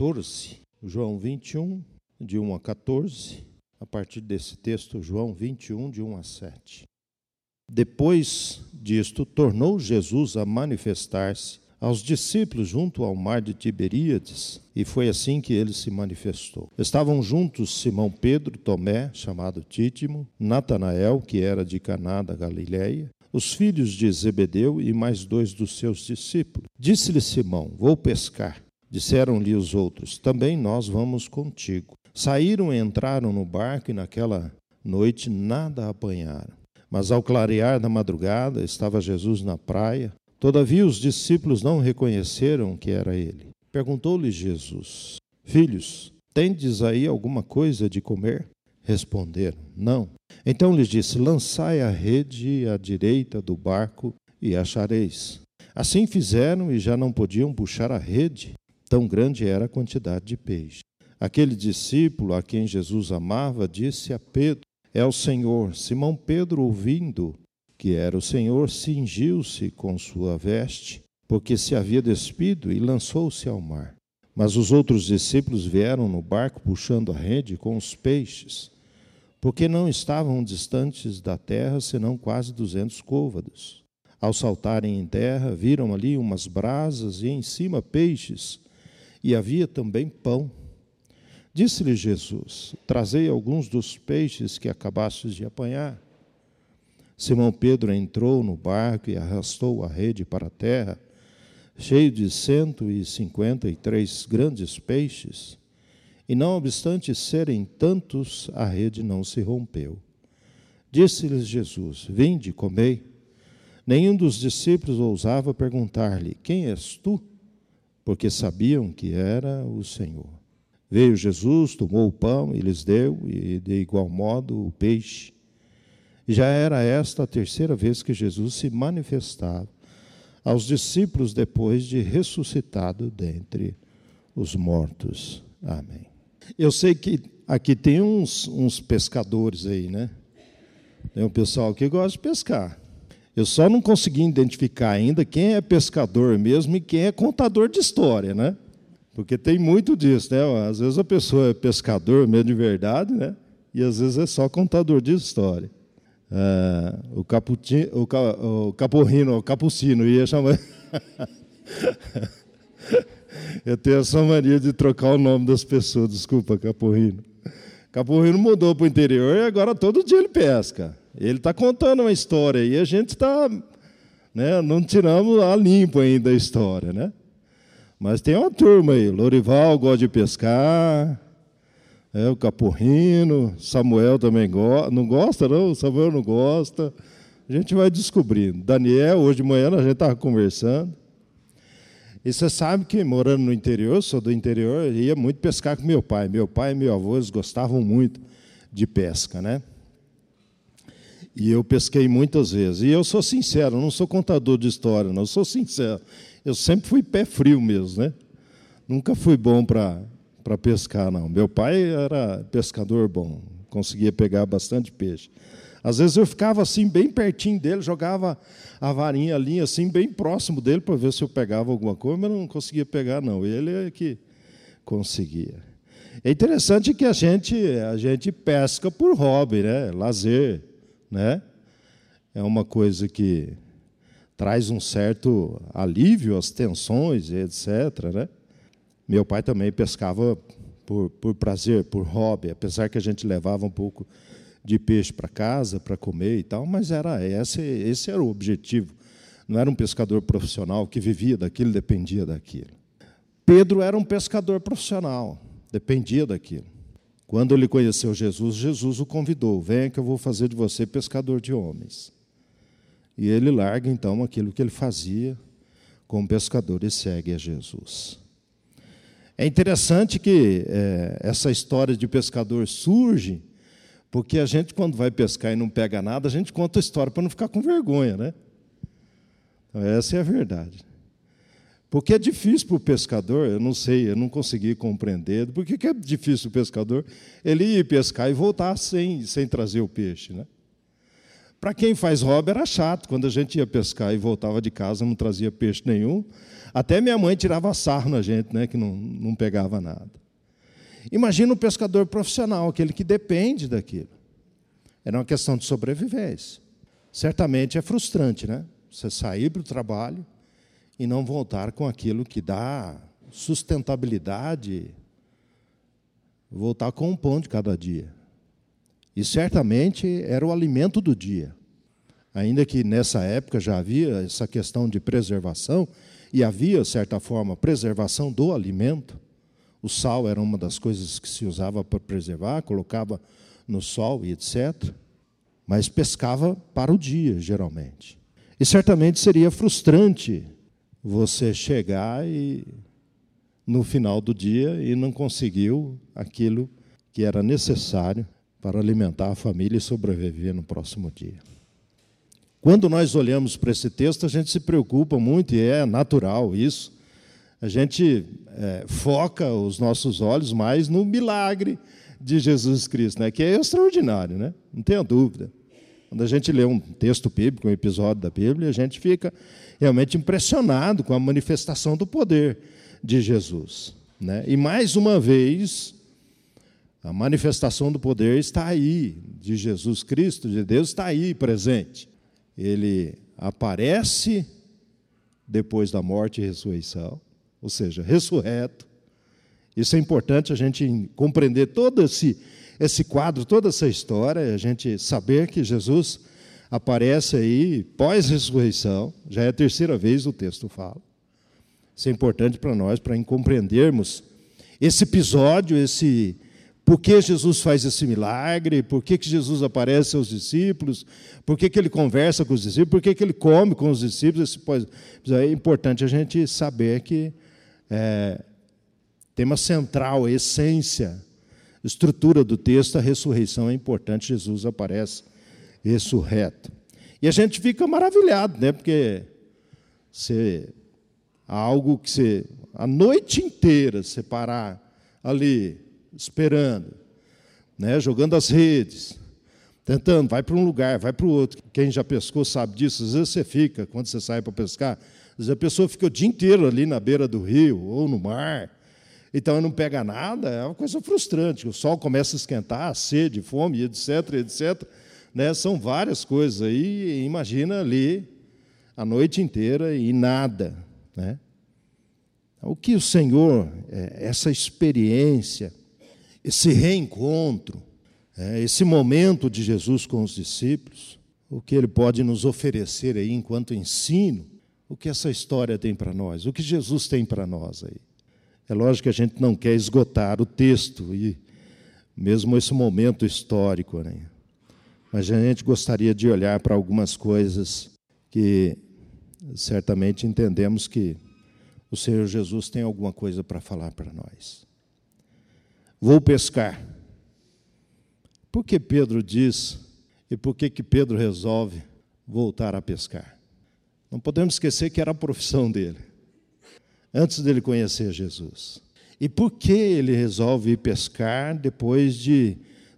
verso 14, João 21, de 1 a 14, a partir desse texto, João 21, de 1 a 7. Depois disto, tornou Jesus a manifestar-se aos discípulos junto ao mar de Tiberíades, e foi assim que ele se manifestou. Estavam juntos Simão Pedro, Tomé, chamado Títimo, Natanael, que era de Caná da Galiléia, os filhos de Zebedeu e mais dois dos seus discípulos. Disse-lhe Simão: Vou pescar. Disseram-lhe os outros: Também nós vamos contigo. Saíram e entraram no barco e naquela noite nada apanharam. Mas ao clarear da madrugada estava Jesus na praia. Todavia os discípulos não reconheceram que era ele. Perguntou-lhe Jesus: Filhos, tendes aí alguma coisa de comer? Responderam: Não. Então lhes disse: Lançai a rede à direita do barco e achareis. Assim fizeram e já não podiam puxar a rede, tão grande era a quantidade de peixe. Aquele discípulo a quem Jesus amava disse a Pedro: É o Senhor. Simão Pedro, ouvindo que era o Senhor, cingiu-se com sua veste, porque se havia despido, e lançou-se ao mar. Mas os outros discípulos vieram no barco puxando a rede com os peixes porque não estavam distantes da terra senão quase duzentos côvados. Ao saltarem em terra, viram ali umas brasas e em cima peixes, e havia também pão. Disse-lhe Jesus: Trazei alguns dos peixes que acabastes de apanhar. Simão Pedro entrou no barco e arrastou a rede para a terra, cheio de cento e cinquenta e três grandes peixes. E não obstante serem tantos, a rede não se rompeu. Disse-lhes Jesus: Vinde, comei. Nenhum dos discípulos ousava perguntar-lhe: Quem és tu? Porque sabiam que era o Senhor. Veio Jesus, tomou o pão e lhes deu, e de igual modo o peixe. Já era esta a terceira vez que Jesus se manifestava aos discípulos depois de ressuscitado dentre os mortos. Amém. Eu sei que aqui tem uns, uns pescadores aí, né? Tem um pessoal que gosta de pescar. Eu só não consegui identificar ainda quem é pescador mesmo e quem é contador de história, né? Porque tem muito disso, né? Às vezes a pessoa é pescador mesmo de verdade, né? E às vezes é só contador de história. Ah, o, caputi, o, o caporrino, o capucino ia chamar. Eu tenho essa mania de trocar o nome das pessoas, desculpa, Caporrino. Caporrino mudou para o interior e agora todo dia ele pesca. Ele está contando uma história e a gente está. Né, não tiramos a limpo ainda a história, né? Mas tem uma turma aí. Lorival gosta de pescar. É, o Caporrino, Samuel também go não gosta, não? Samuel não gosta. A gente vai descobrindo. Daniel, hoje de manhã a gente estava conversando. E você sabe que, morando no interior, sou do interior, eu ia muito pescar com meu pai. Meu pai e meu avô eles gostavam muito de pesca, né? E eu pesquei muitas vezes. E eu sou sincero, não sou contador de história, não, eu sou sincero. Eu sempre fui pé frio mesmo, né? Nunca fui bom para pescar, não. Meu pai era pescador bom, conseguia pegar bastante peixe. Às vezes eu ficava assim, bem pertinho dele, jogava a varinha, a linha assim, bem próximo dele para ver se eu pegava alguma coisa, mas não conseguia pegar, não. Ele é que conseguia. É interessante que a gente, a gente pesca por hobby, né? lazer. Né? É uma coisa que traz um certo alívio às tensões, etc. Né? Meu pai também pescava por, por prazer, por hobby, apesar que a gente levava um pouco de peixe para casa para comer e tal, mas era esse, esse era o objetivo. Não era um pescador profissional que vivia daquilo, dependia daquilo. Pedro era um pescador profissional, dependia daquilo. Quando ele conheceu Jesus, Jesus o convidou: venha que eu vou fazer de você pescador de homens. E ele larga então aquilo que ele fazia como pescador e segue a Jesus. É interessante que é, essa história de pescador surge porque a gente, quando vai pescar e não pega nada, a gente conta a história para não ficar com vergonha, né? Então, essa é a verdade. Porque é difícil para o pescador, eu não sei, eu não consegui compreender. Por que é difícil para o pescador ele ir pescar e voltar sem, sem trazer o peixe, né? Para quem faz hobby era chato, quando a gente ia pescar e voltava de casa, não trazia peixe nenhum. Até minha mãe tirava sarro na gente, né, que não, não pegava nada. Imagina um pescador profissional, aquele que depende daquilo. Era uma questão de sobrevivência. Certamente é frustrante, né? Você sair para o trabalho e não voltar com aquilo que dá sustentabilidade, voltar com um pão de cada dia. E certamente era o alimento do dia. Ainda que nessa época já havia essa questão de preservação, e havia, de certa forma, preservação do alimento. O sal era uma das coisas que se usava para preservar, colocava no sol e etc. Mas pescava para o dia, geralmente. E certamente seria frustrante você chegar e no final do dia e não conseguiu aquilo que era necessário para alimentar a família e sobreviver no próximo dia. Quando nós olhamos para esse texto, a gente se preocupa muito, e é natural isso. A gente é, foca os nossos olhos mais no milagre de Jesus Cristo, né? que é extraordinário, né? não tenha dúvida. Quando a gente lê um texto bíblico, um episódio da Bíblia, a gente fica realmente impressionado com a manifestação do poder de Jesus. Né? E mais uma vez, a manifestação do poder está aí, de Jesus Cristo, de Deus, está aí presente. Ele aparece depois da morte e ressurreição, ou seja, ressurreto. Isso é importante a gente compreender todo esse, esse quadro, toda essa história, a gente saber que Jesus aparece aí pós-ressurreição, já é a terceira vez o texto fala. Isso é importante para nós, para compreendermos esse episódio, esse por que Jesus faz esse milagre? Por que, que Jesus aparece aos discípulos? Por que, que ele conversa com os discípulos? Por que, que ele come com os discípulos? É importante a gente saber que é, tema central, essência, estrutura do texto, a ressurreição é importante. Jesus aparece ressurreto. E a gente fica maravilhado, né? Porque você, algo que você, a noite inteira, você parar ali esperando, né, jogando as redes, tentando, vai para um lugar, vai para o outro. Quem já pescou sabe disso. Às vezes você fica, quando você sai para pescar, a pessoa fica o dia inteiro ali na beira do rio ou no mar, então não pega nada, é uma coisa frustrante. O sol começa a esquentar, a sede, fome, etc, etc. Né? São várias coisas aí, imagina ali a noite inteira e nada. Né? O que o Senhor, é, essa experiência, esse reencontro, é, esse momento de Jesus com os discípulos, o que ele pode nos oferecer aí enquanto ensino, o que essa história tem para nós, o que Jesus tem para nós aí. É lógico que a gente não quer esgotar o texto e mesmo esse momento histórico, né? mas a gente gostaria de olhar para algumas coisas que certamente entendemos que o Senhor Jesus tem alguma coisa para falar para nós. Vou pescar. Por que Pedro diz e por que, que Pedro resolve voltar a pescar? Não podemos esquecer que era a profissão dele, antes dele conhecer Jesus. E por que ele resolve ir pescar depois de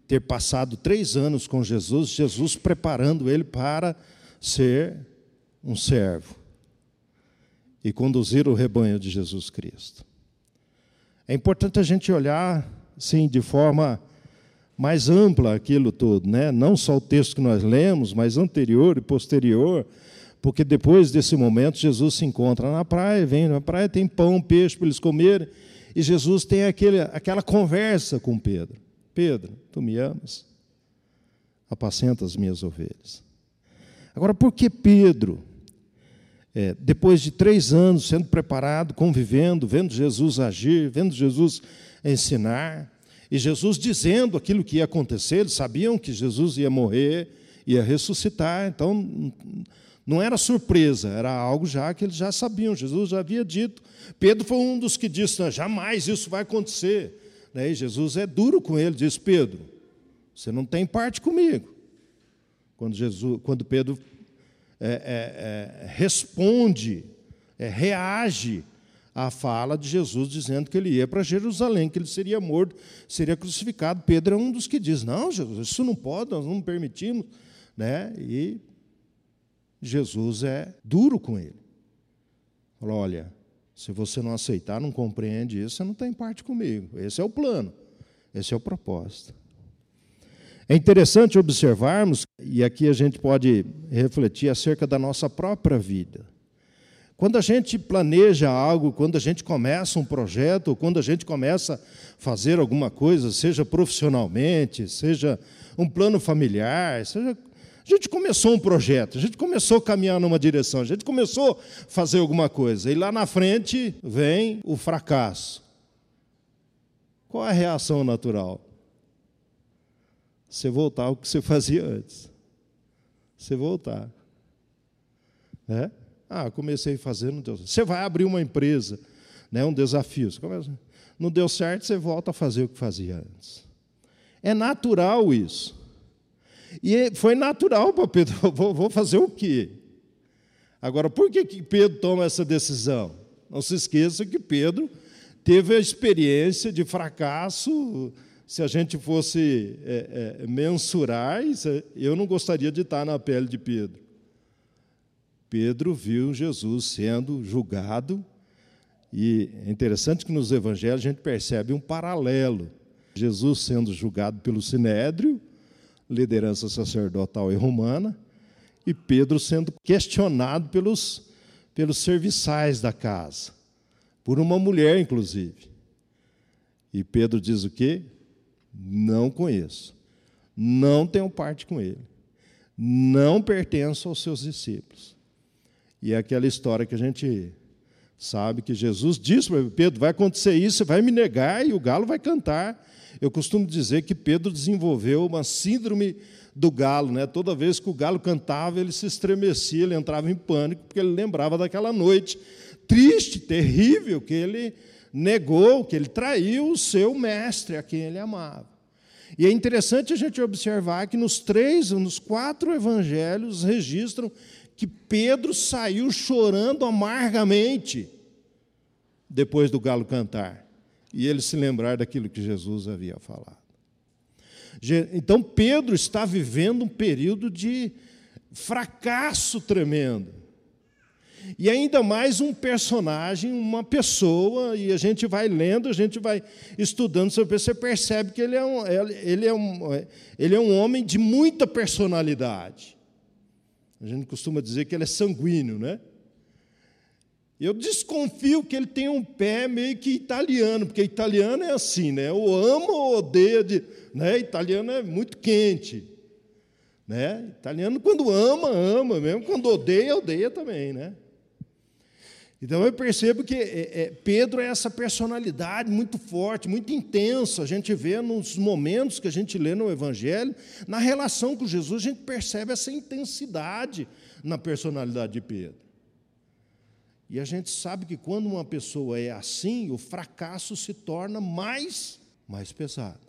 ter passado três anos com Jesus, Jesus preparando ele para ser um servo e conduzir o rebanho de Jesus Cristo? É importante a gente olhar sim, de forma mais ampla aquilo tudo, né? não só o texto que nós lemos, mas anterior e posterior, porque depois desse momento Jesus se encontra na praia, vem na praia, tem pão, peixe para eles comerem, e Jesus tem aquele, aquela conversa com Pedro: Pedro, tu me amas? Apacenta as minhas ovelhas. Agora, por que Pedro, é, depois de três anos sendo preparado, convivendo, vendo Jesus agir, vendo Jesus ensinar. E Jesus dizendo aquilo que ia acontecer, eles sabiam que Jesus ia morrer, ia ressuscitar, então não era surpresa, era algo já que eles já sabiam, Jesus já havia dito. Pedro foi um dos que disse: jamais isso vai acontecer. E Jesus é duro com ele, diz: Pedro, você não tem parte comigo. Quando, Jesus, quando Pedro é, é, é, responde, é, reage a fala de Jesus dizendo que ele ia para Jerusalém, que ele seria morto, seria crucificado. Pedro é um dos que diz: Não, Jesus, isso não pode, nós não permitimos. né? E Jesus é duro com ele. Fala, olha, se você não aceitar, não compreende isso, você não tem parte comigo. Esse é o plano, esse é o propósito. É interessante observarmos, e aqui a gente pode refletir acerca da nossa própria vida. Quando a gente planeja algo, quando a gente começa um projeto, quando a gente começa a fazer alguma coisa, seja profissionalmente, seja um plano familiar, seja a gente começou um projeto, a gente começou a caminhar numa direção, a gente começou a fazer alguma coisa, e lá na frente vem o fracasso. Qual a reação natural? Você voltar ao que você fazia antes. Você voltar. É? Ah, comecei a fazer, não deu certo. Você vai abrir uma empresa, né, um desafio. Você começa, não deu certo, você volta a fazer o que fazia antes. É natural isso. E foi natural para Pedro, vou, fazer o quê? Agora, por que, que Pedro toma essa decisão? Não se esqueça que Pedro teve a experiência de fracasso. Se a gente fosse é, é, mensurar, eu não gostaria de estar na pele de Pedro. Pedro viu Jesus sendo julgado, e é interessante que nos evangelhos a gente percebe um paralelo. Jesus sendo julgado pelo sinédrio, liderança sacerdotal e romana, e Pedro sendo questionado pelos, pelos serviçais da casa, por uma mulher, inclusive. E Pedro diz o quê? Não conheço, não tenho parte com ele, não pertenço aos seus discípulos. E é aquela história que a gente sabe que Jesus disse para Pedro: vai acontecer isso, você vai me negar e o galo vai cantar. Eu costumo dizer que Pedro desenvolveu uma síndrome do galo, né? Toda vez que o galo cantava, ele se estremecia, ele entrava em pânico, porque ele lembrava daquela noite triste, terrível, que ele negou, que ele traiu o seu mestre, a quem ele amava. E é interessante a gente observar que nos três, nos quatro evangelhos registram que Pedro saiu chorando amargamente depois do galo cantar e ele se lembrar daquilo que Jesus havia falado. Então Pedro está vivendo um período de fracasso tremendo. E ainda mais um personagem, uma pessoa, e a gente vai lendo, a gente vai estudando você percebe que ele é um, ele é um, ele é um homem de muita personalidade. A gente costuma dizer que ele é sanguíneo, né? Eu desconfio que ele tem um pé meio que italiano, porque italiano é assim, né? Ou ama ou odeia, de, né? Italiano é muito quente, né? Italiano quando ama, ama mesmo, quando odeia, odeia também, né? Então eu percebo que é, é, Pedro é essa personalidade muito forte, muito intensa. A gente vê nos momentos que a gente lê no Evangelho, na relação com Jesus, a gente percebe essa intensidade na personalidade de Pedro. E a gente sabe que quando uma pessoa é assim, o fracasso se torna mais, mais pesado.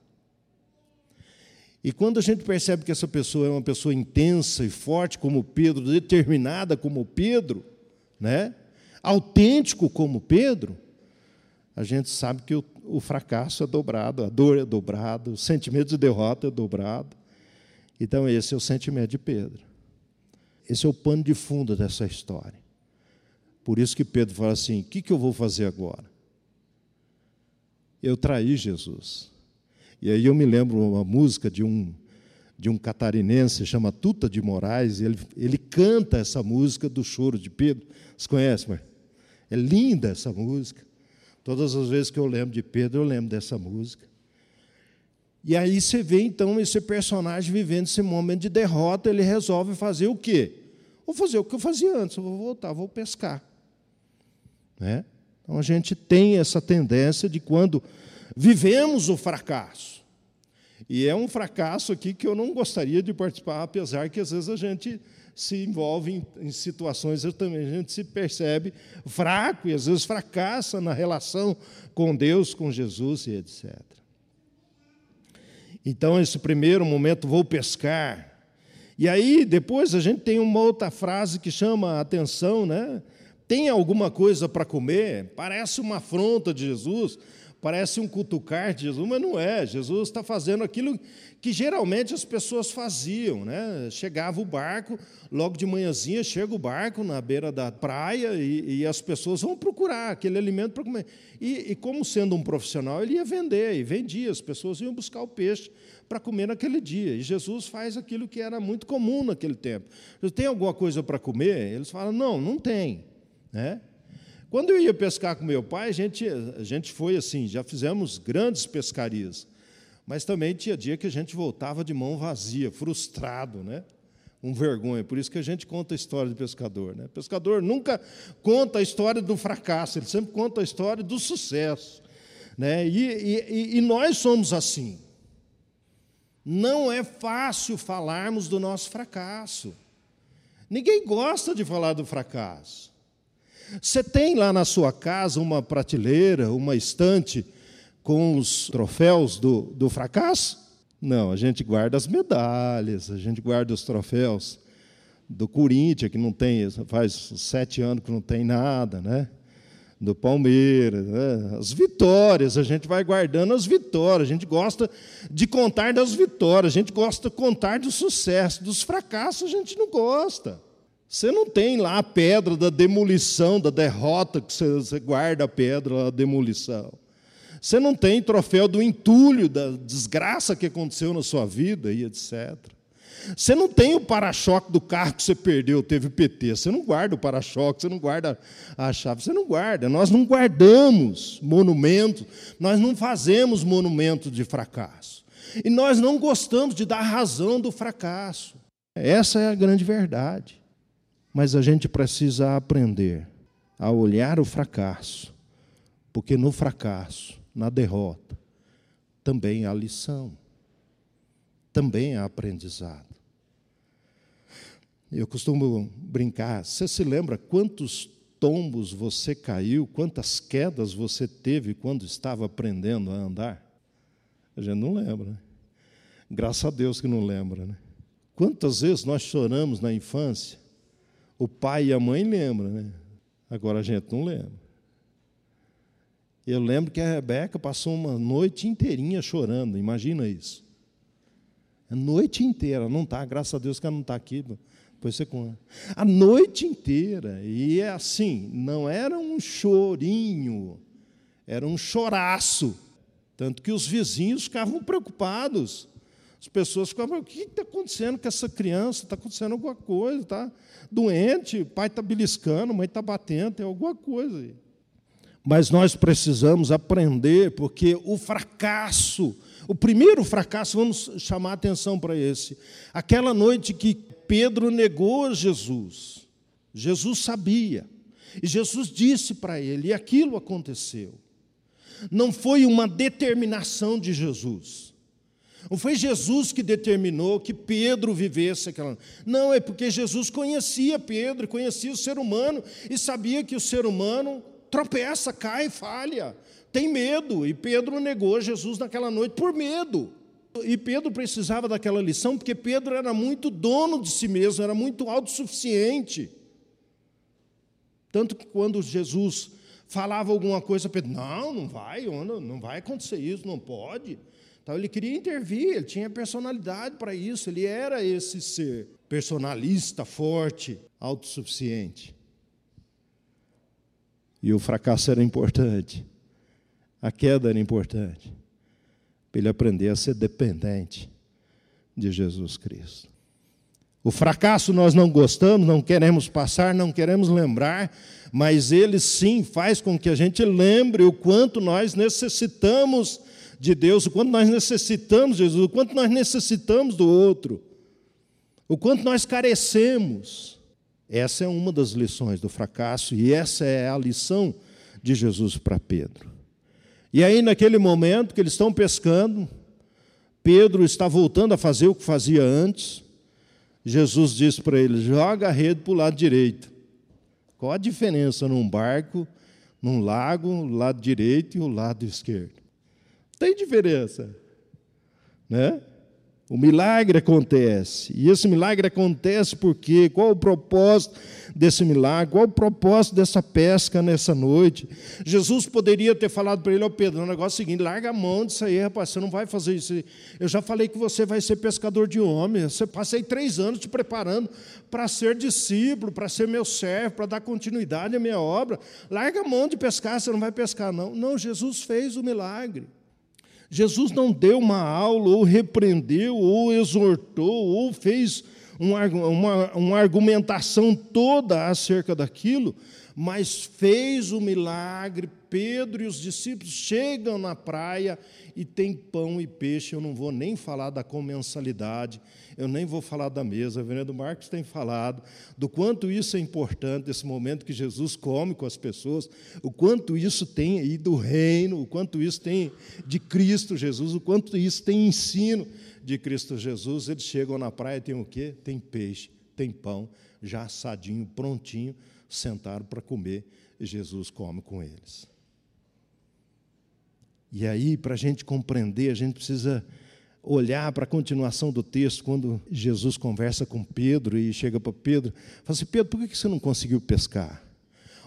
E quando a gente percebe que essa pessoa é uma pessoa intensa e forte como Pedro, determinada como Pedro, né? autêntico como Pedro, a gente sabe que o, o fracasso é dobrado, a dor é dobrada, o sentimento de derrota é dobrado. Então, esse é o sentimento de Pedro. Esse é o pano de fundo dessa história. Por isso que Pedro fala assim: o que, que eu vou fazer agora? Eu traí Jesus. E aí eu me lembro uma música de um, de um catarinense, chama Tuta de Moraes, ele, ele canta essa música do choro de Pedro. Vocês conhecem, mas É linda essa música. Todas as vezes que eu lembro de Pedro, eu lembro dessa música. E aí você vê então esse personagem vivendo esse momento de derrota, ele resolve fazer o quê? Vou fazer o que eu fazia antes, vou voltar, vou pescar. Né? Então a gente tem essa tendência de quando vivemos o fracasso. E é um fracasso aqui que eu não gostaria de participar, apesar que às vezes a gente se envolve em, em situações, também a gente se percebe fraco e às vezes fracassa na relação com Deus, com Jesus e etc. Então, esse primeiro momento, vou pescar. E aí, depois, a gente tem uma outra frase que chama a atenção, né? Tem alguma coisa para comer? Parece uma afronta de Jesus, parece um cutucar de Jesus, mas não é. Jesus está fazendo aquilo que geralmente as pessoas faziam, né? Chegava o barco, logo de manhãzinha chega o barco na beira da praia e, e as pessoas vão procurar aquele alimento para comer. E, e, como sendo um profissional, ele ia vender e vendia. As pessoas iam buscar o peixe para comer naquele dia. E Jesus faz aquilo que era muito comum naquele tempo. Tem alguma coisa para comer? Eles falam: não, não tem, né? Quando eu ia pescar com meu pai, a gente, a gente foi assim, já fizemos grandes pescarias. Mas também tinha dia que a gente voltava de mão vazia, frustrado, né? Um vergonha. Por isso que a gente conta a história do pescador. Né? O pescador nunca conta a história do fracasso, ele sempre conta a história do sucesso. Né? E, e, e nós somos assim. Não é fácil falarmos do nosso fracasso. Ninguém gosta de falar do fracasso. Você tem lá na sua casa uma prateleira, uma estante com os troféus do, do fracasso? Não, a gente guarda as medalhas, a gente guarda os troféus do Corinthians, que não tem, faz sete anos que não tem nada, né? do Palmeiras, né? as vitórias, a gente vai guardando as vitórias, a gente gosta de contar das vitórias, a gente gosta de contar do sucesso, dos fracassos a gente não gosta. Você não tem lá a pedra da demolição, da derrota, que você guarda a pedra da demolição. Você não tem troféu do entulho, da desgraça que aconteceu na sua vida e etc. Você não tem o para-choque do carro que você perdeu, teve PT. Você não guarda o para-choque, você não guarda a chave, você não guarda. Nós não guardamos monumentos, nós não fazemos monumento de fracasso. E nós não gostamos de dar razão do fracasso. Essa é a grande verdade. Mas a gente precisa aprender a olhar o fracasso, porque no fracasso na derrota, também há lição, também há aprendizado. Eu costumo brincar, você se lembra quantos tombos você caiu, quantas quedas você teve quando estava aprendendo a andar? A gente não lembra, né? Graças a Deus que não lembra, né? Quantas vezes nós choramos na infância? O pai e a mãe lembram, né? Agora a gente não lembra. Eu lembro que a Rebeca passou uma noite inteirinha chorando, imagina isso. A noite inteira, não está, graças a Deus que ela não está aqui. Depois você conta. A noite inteira. E é assim, não era um chorinho, era um choraço. Tanto que os vizinhos ficavam preocupados. As pessoas ficavam, o que está acontecendo com essa criança? Está acontecendo alguma coisa, está doente, o pai está beliscando, a mãe está batendo, tem alguma coisa aí. Mas nós precisamos aprender, porque o fracasso, o primeiro fracasso, vamos chamar atenção para esse. Aquela noite que Pedro negou Jesus, Jesus sabia, e Jesus disse para ele, e aquilo aconteceu. Não foi uma determinação de Jesus. Não foi Jesus que determinou que Pedro vivesse aquela. Não, é porque Jesus conhecia Pedro, conhecia o ser humano e sabia que o ser humano tropeça, cai, falha, tem medo. E Pedro negou Jesus naquela noite por medo. E Pedro precisava daquela lição porque Pedro era muito dono de si mesmo, era muito autossuficiente. Tanto que quando Jesus falava alguma coisa, Pedro, não, não vai, não vai acontecer isso, não pode. Então ele queria intervir, ele tinha personalidade para isso, ele era esse ser personalista, forte, autossuficiente. E o fracasso era importante. A queda era importante. Para ele aprender a ser dependente de Jesus Cristo. O fracasso nós não gostamos, não queremos passar, não queremos lembrar, mas ele sim faz com que a gente lembre o quanto nós necessitamos de Deus, o quanto nós necessitamos de Jesus, o quanto nós necessitamos do outro, o quanto nós carecemos. Essa é uma das lições do fracasso e essa é a lição de Jesus para Pedro. E aí, naquele momento que eles estão pescando, Pedro está voltando a fazer o que fazia antes. Jesus disse para ele: joga a rede para o lado direito. Qual a diferença num barco, num lago, o lado direito e o lado esquerdo? Tem diferença, né? O milagre acontece. E esse milagre acontece porque qual o propósito desse milagre? Qual o propósito dessa pesca nessa noite? Jesus poderia ter falado para ele, ó oh, Pedro, o negócio é o seguinte, larga a mão disso aí, rapaz, você não vai fazer isso. Eu já falei que você vai ser pescador de homens. Você passei três anos te preparando para ser discípulo, para ser meu servo, para dar continuidade à minha obra. Larga a mão de pescar, você não vai pescar, não. Não, Jesus fez o milagre. Jesus não deu uma aula, ou repreendeu, ou exortou, ou fez uma, uma, uma argumentação toda acerca daquilo, mas fez o milagre. Pedro e os discípulos chegam na praia e tem pão e peixe. Eu não vou nem falar da comensalidade, eu nem vou falar da mesa. O vereador Marcos tem falado do quanto isso é importante, esse momento que Jesus come com as pessoas, o quanto isso tem aí do reino, o quanto isso tem de Cristo Jesus, o quanto isso tem ensino de Cristo Jesus. Eles chegam na praia, tem o quê? Tem peixe, tem pão, já assadinho, prontinho, sentaram para comer, e Jesus come com eles. E aí, para a gente compreender, a gente precisa olhar para a continuação do texto, quando Jesus conversa com Pedro e chega para Pedro, fala assim: Pedro, por que você não conseguiu pescar?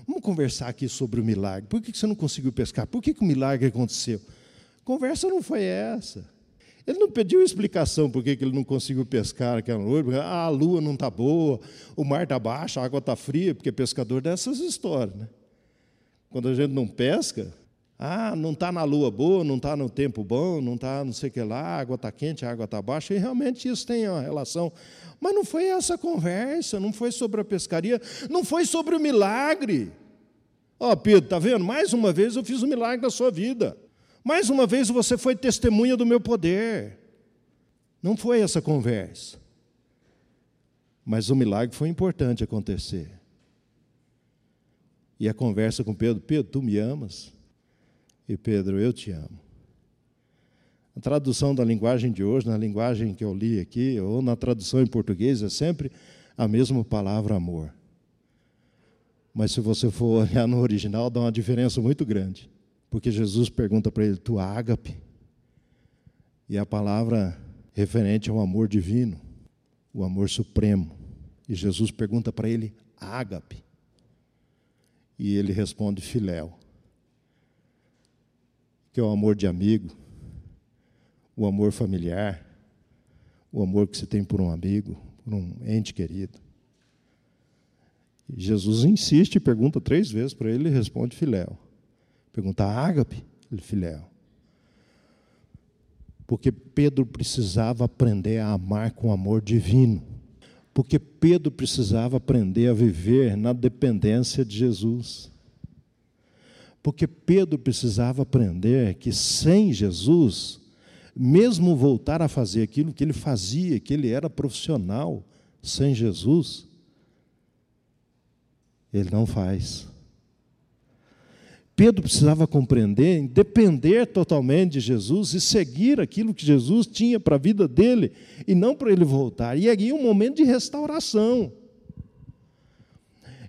Vamos conversar aqui sobre o milagre. Por que você não conseguiu pescar? Por que, que o milagre aconteceu? Conversa não foi essa. Ele não pediu explicação por que ele não conseguiu pescar aquela noite, ah, a lua não está boa, o mar está baixo, a água está fria, porque pescador dessas histórias. Né? Quando a gente não pesca, ah, não está na lua boa, não está no tempo bom, não está não sei o que lá, a água está quente, a água está baixa, e realmente isso tem uma relação. Mas não foi essa conversa, não foi sobre a pescaria, não foi sobre o milagre. Ó, oh, Pedro, está vendo? Mais uma vez eu fiz um milagre na sua vida. Mais uma vez você foi testemunha do meu poder. Não foi essa conversa. Mas o milagre foi importante acontecer. E a conversa com Pedro: Pedro, tu me amas? E Pedro, eu te amo. A tradução da linguagem de hoje, na linguagem que eu li aqui, ou na tradução em português, é sempre a mesma palavra amor. Mas se você for olhar no original, dá uma diferença muito grande. Porque Jesus pergunta para ele, tu ágape? E a palavra referente ao amor divino, o amor supremo. E Jesus pergunta para ele, ágape. E ele responde, filéu que é o amor de amigo, o amor familiar, o amor que você tem por um amigo, por um ente querido. E Jesus insiste e pergunta três vezes para ele, ele responde filéu. Pergunta ágape, ele filéu. Porque Pedro precisava aprender a amar com amor divino. Porque Pedro precisava aprender a viver na dependência de Jesus. Porque Pedro precisava aprender que sem Jesus, mesmo voltar a fazer aquilo que ele fazia, que ele era profissional, sem Jesus, ele não faz. Pedro precisava compreender, depender totalmente de Jesus e seguir aquilo que Jesus tinha para a vida dele e não para ele voltar. E aí um momento de restauração.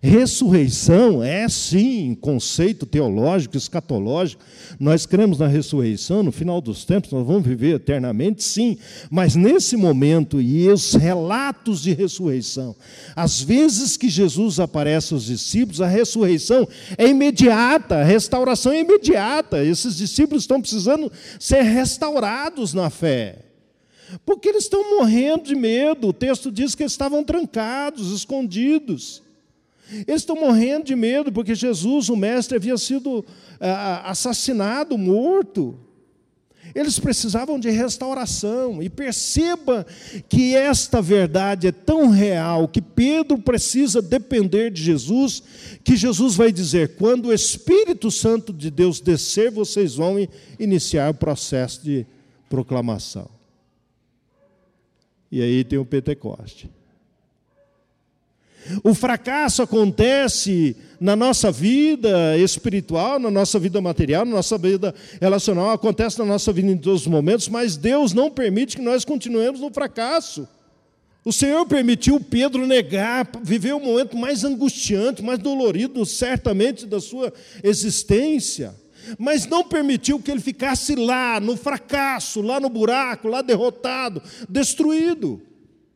Ressurreição é sim conceito teológico, escatológico. Nós cremos na ressurreição, no final dos tempos nós vamos viver eternamente, sim. Mas nesse momento e os relatos de ressurreição, às vezes que Jesus aparece aos discípulos, a ressurreição é imediata, a restauração é imediata. Esses discípulos estão precisando ser restaurados na fé. Porque eles estão morrendo de medo. O texto diz que eles estavam trancados, escondidos. Eles estão morrendo de medo porque Jesus, o Mestre, havia sido ah, assassinado, morto. Eles precisavam de restauração. E perceba que esta verdade é tão real que Pedro precisa depender de Jesus, que Jesus vai dizer: quando o Espírito Santo de Deus descer, vocês vão iniciar o processo de proclamação. E aí tem o Pentecoste. O fracasso acontece na nossa vida espiritual, na nossa vida material, na nossa vida relacional, acontece na nossa vida em todos os momentos, mas Deus não permite que nós continuemos no fracasso. O Senhor permitiu Pedro negar, viver o momento mais angustiante, mais dolorido, certamente, da sua existência. mas não permitiu que ele ficasse lá, no fracasso, lá no buraco, lá derrotado, destruído.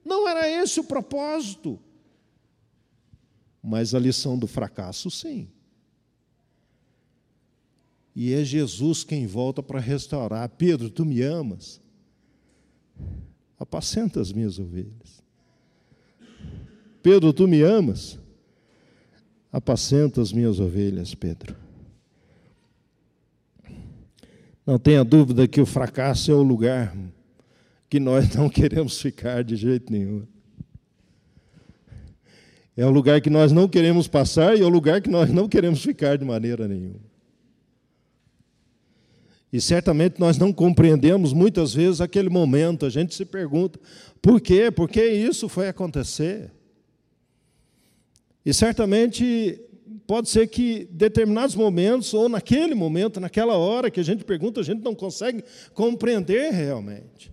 Não era esse o propósito. Mas a lição do fracasso, sim. E é Jesus quem volta para restaurar. Pedro, tu me amas? Apacenta as minhas ovelhas. Pedro, tu me amas? Apacenta as minhas ovelhas, Pedro. Não tenha dúvida que o fracasso é o lugar que nós não queremos ficar de jeito nenhum. É o lugar que nós não queremos passar e é o lugar que nós não queremos ficar de maneira nenhuma. E certamente nós não compreendemos muitas vezes aquele momento, a gente se pergunta: por quê? Por que isso foi acontecer? E certamente pode ser que determinados momentos, ou naquele momento, naquela hora que a gente pergunta, a gente não consegue compreender realmente.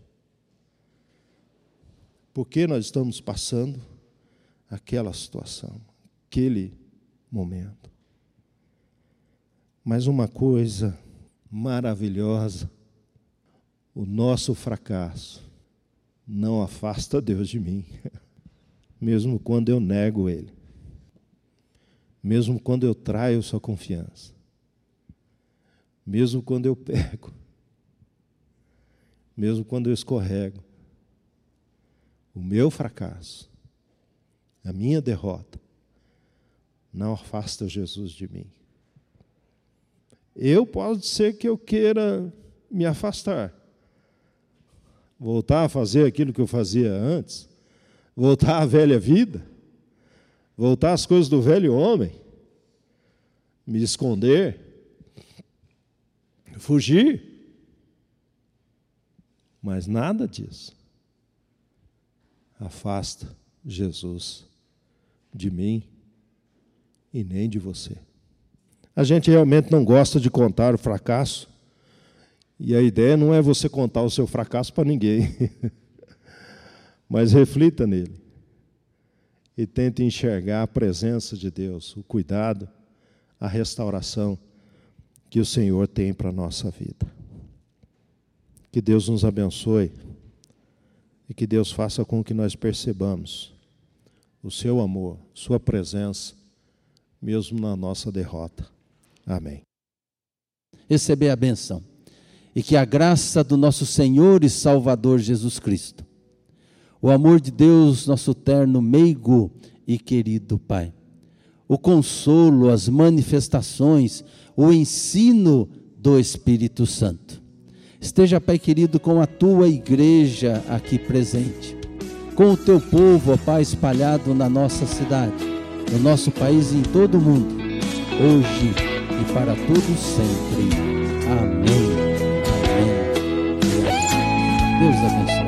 Por que nós estamos passando aquela situação, aquele momento. Mas uma coisa maravilhosa, o nosso fracasso não afasta Deus de mim, mesmo quando eu nego Ele, mesmo quando eu traio Sua confiança, mesmo quando eu pego, mesmo quando eu escorrego, o meu fracasso, a minha derrota, não afasta Jesus de mim. Eu pode ser que eu queira me afastar, voltar a fazer aquilo que eu fazia antes, voltar à velha vida, voltar às coisas do velho homem, me esconder, fugir. Mas nada disso afasta Jesus de mim e nem de você. A gente realmente não gosta de contar o fracasso, e a ideia não é você contar o seu fracasso para ninguém, mas reflita nele e tente enxergar a presença de Deus, o cuidado, a restauração que o Senhor tem para a nossa vida. Que Deus nos abençoe e que Deus faça com que nós percebamos o seu amor, sua presença, mesmo na nossa derrota. Amém. Receber a benção. E que a graça do nosso Senhor e Salvador Jesus Cristo, o amor de Deus, nosso terno meigo e querido Pai, o consolo, as manifestações, o ensino do Espírito Santo. Esteja, Pai querido, com a tua igreja aqui presente, com o teu povo, ó Pai, espalhado na nossa cidade, no nosso país e em todo o mundo, hoje e para todos sempre. Amém. Amém. Deus abençoe.